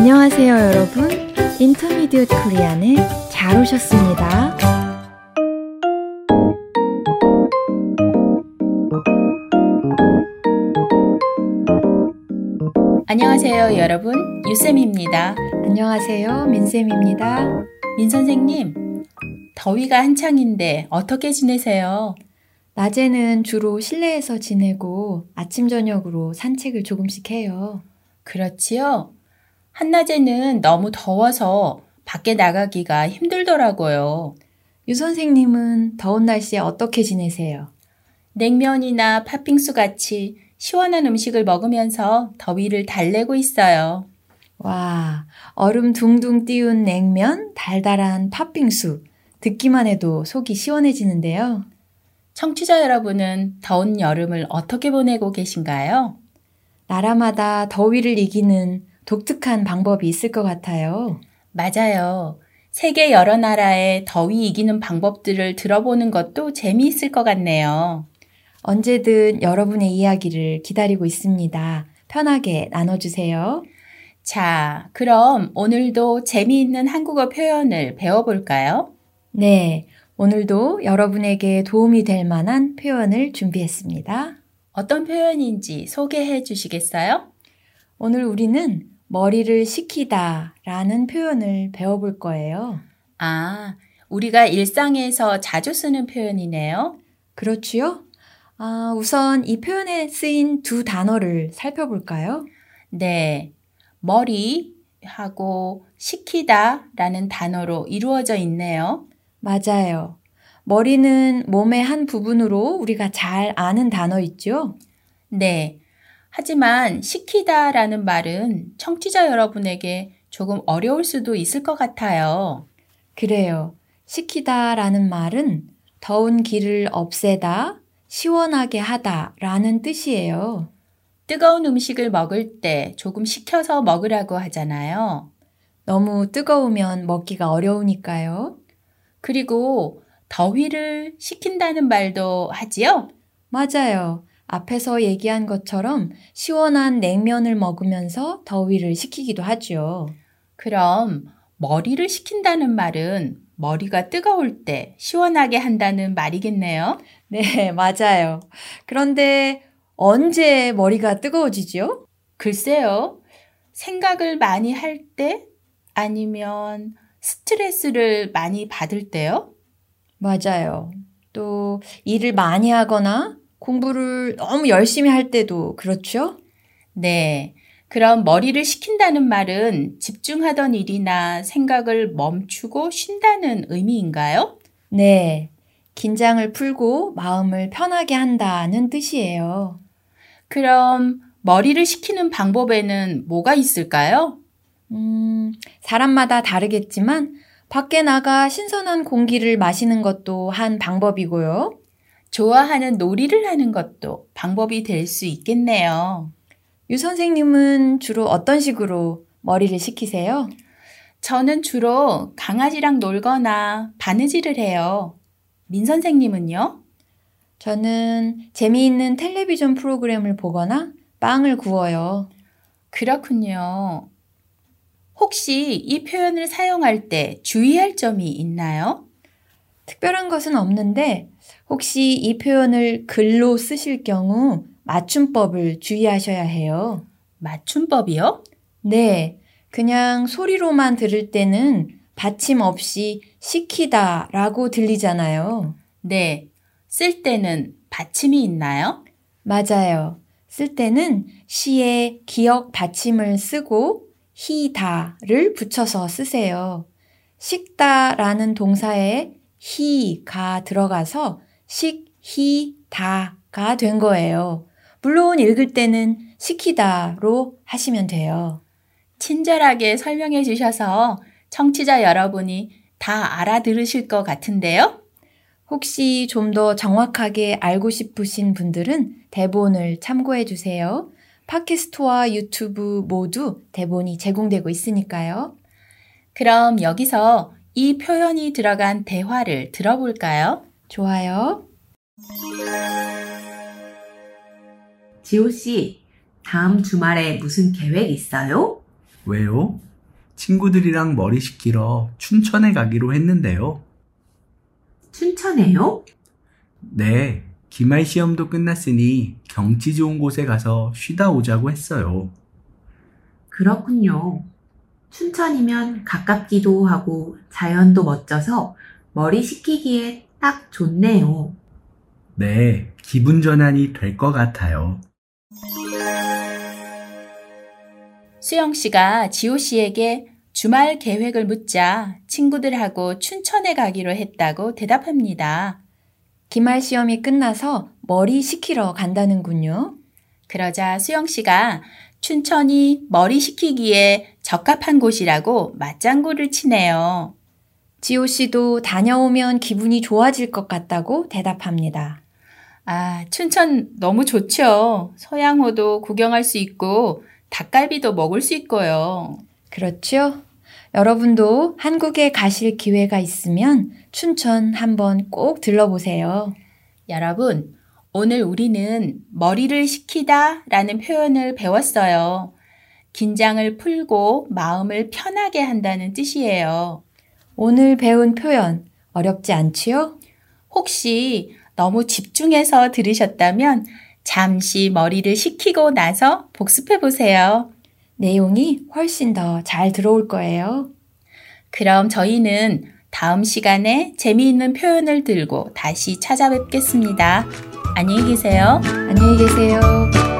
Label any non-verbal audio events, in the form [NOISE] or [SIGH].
안녕하세요, 여러분. 인터미디엇 코리안에 잘 오셨습니다. 안녕하세요, 여러분. 유쌤입니다. 안녕하세요, 민쌤입니다. 민 선생님, 더위가 한창인데 어떻게 지내세요? 낮에는 주로 실내에서 지내고 아침, 저녁으로 산책을 조금씩 해요. 그렇지요? 한낮에는 너무 더워서 밖에 나가기가 힘들더라고요. 유 선생님은 더운 날씨에 어떻게 지내세요? 냉면이나 팥빙수 같이 시원한 음식을 먹으면서 더위를 달래고 있어요. 와, 얼음 둥둥 띄운 냉면, 달달한 팥빙수. 듣기만 해도 속이 시원해지는데요. 청취자 여러분은 더운 여름을 어떻게 보내고 계신가요? 나라마다 더위를 이기는 독특한 방법이 있을 것 같아요. 맞아요. 세계 여러 나라의 더위 이기는 방법들을 들어보는 것도 재미있을 것 같네요. 언제든 여러분의 이야기를 기다리고 있습니다. 편하게 나눠주세요. 자, 그럼 오늘도 재미있는 한국어 표현을 배워볼까요? 네, 오늘도 여러분에게 도움이 될 만한 표현을 준비했습니다. 어떤 표현인지 소개해 주시겠어요? 오늘 우리는 머리를 식히다 라는 표현을 배워볼 거예요. 아, 우리가 일상에서 자주 쓰는 표현이네요. 그렇지요? 아, 우선 이 표현에 쓰인 두 단어를 살펴볼까요? 네. 머리 하고 식히다 라는 단어로 이루어져 있네요. 맞아요. 머리는 몸의 한 부분으로 우리가 잘 아는 단어 있죠? 네. 하지만 식히다 라는 말은 청취자 여러분에게 조금 어려울 수도 있을 것 같아요. 그래요. 식히다 라는 말은 더운 기를 없애다, 시원하게 하다 라는 뜻이에요. 뜨거운 음식을 먹을 때 조금 식혀서 먹으라고 하잖아요. 너무 뜨거우면 먹기가 어려우니까요. 그리고 더위를 식힌다는 말도 하지요? 맞아요. 앞에서 얘기한 것처럼 시원한 냉면을 먹으면서 더위를 식히기도 하죠. 그럼 머리를 식힌다는 말은 머리가 뜨거울 때 시원하게 한다는 말이겠네요. 네, [LAUGHS] 맞아요. 그런데 언제 머리가 뜨거워지죠? 글쎄요. 생각을 많이 할 때 아니면 스트레스를 많이 받을 때요? 맞아요. 또 일을 많이 하거나 공부를 너무 열심히 할 때도 그렇죠? 네. 그럼 머리를 식힌다는 말은 집중하던 일이나 생각을 멈추고 쉰다는 의미인가요? 네. 긴장을 풀고 마음을 편하게 한다는 뜻이에요. 그럼 머리를 식히는 방법에는 뭐가 있을까요? 음, 사람마다 다르겠지만 밖에 나가 신선한 공기를 마시는 것도 한 방법이고요. 좋아하는 놀이를 하는 것도 방법이 될 수 있겠네요. 유 선생님은 주로 어떤 식으로 머리를 식히세요? 저는 주로 강아지랑 놀거나 바느질을 해요. 민 선생님은요? 저는 재미있는 텔레비전 프로그램을 보거나 빵을 구워요. 그렇군요. 혹시 이 표현을 사용할 때 주의할 점이 있나요? 특별한 것은 없는데 혹시 이 표현을 글로 쓰실 경우 맞춤법을 주의하셔야 해요. 맞춤법이요? 네. 그냥 소리로만 들을 때는 받침 없이 시키다 라고 들리잖아요. 네. 쓸 때는 받침이 있나요? 맞아요. 쓸 때는 시에 기억 받침을 쓰고 히다를 붙여서 쓰세요. 식다라는 동사에 히가 들어가서 식히다가 된 거예요. 물론 읽을 때는 시키다로 하시면 돼요. 친절하게 설명해 주셔서 청취자 여러분이 다 알아들으실 것 같은데요? 혹시 좀 더 정확하게 알고 싶으신 분들은 대본을 참고해 주세요. 팟캐스트와 유튜브 모두 대본이 제공되고 있으니까요. 그럼 여기서 이 표현이 들어간 대화를 들어볼까요? 좋아요. 지호 씨, 다음 주말에 무슨 계획 있어요? 왜요? 친구들이랑 머리 식히러 춘천에 가기로 했는데요. 춘천에요? 네, 기말 시험도 끝났으니 경치 좋은 곳에 가서 쉬다 오자고 했어요. 그렇군요. 춘천이면 가깝기도 하고 자연도 멋져서 머리 식히기에 딱 좋네요. 네, 기분 전환이 될 것 같아요. 수영 씨가 지호 씨에게 주말 계획을 묻자 친구들하고 춘천에 가기로 했다고 대답합니다. 기말 시험이 끝나서 머리 식히러 간다는군요. 그러자 수영 씨가 춘천이 머리 식히기에 적합한 곳이라고 맞장구를 치네요. 지호 씨도 다녀오면 기분이 좋아질 것 같다고 대답합니다. 아, 춘천 너무 좋죠. 서양호도 구경할 수 있고 닭갈비도 먹을 수 있고요. 그렇죠? 여러분도 한국에 가실 기회가 있으면 춘천 한번 꼭 들러보세요. 여러분, 오늘 우리는 머리를 식히다 라는 표현을 배웠어요. 긴장을 풀고 마음을 편하게 한다는 뜻이에요. 오늘 배운 표현 어렵지 않지요? 혹시 너무 집중해서 들으셨다면 잠시 머리를 식히고 나서 복습해 보세요. 내용이 훨씬 더 잘 들어올 거예요. 그럼 저희는 다음 시간에 재미있는 표현을 들고 다시 찾아뵙겠습니다. 안녕히 계세요. 안녕히 계세요.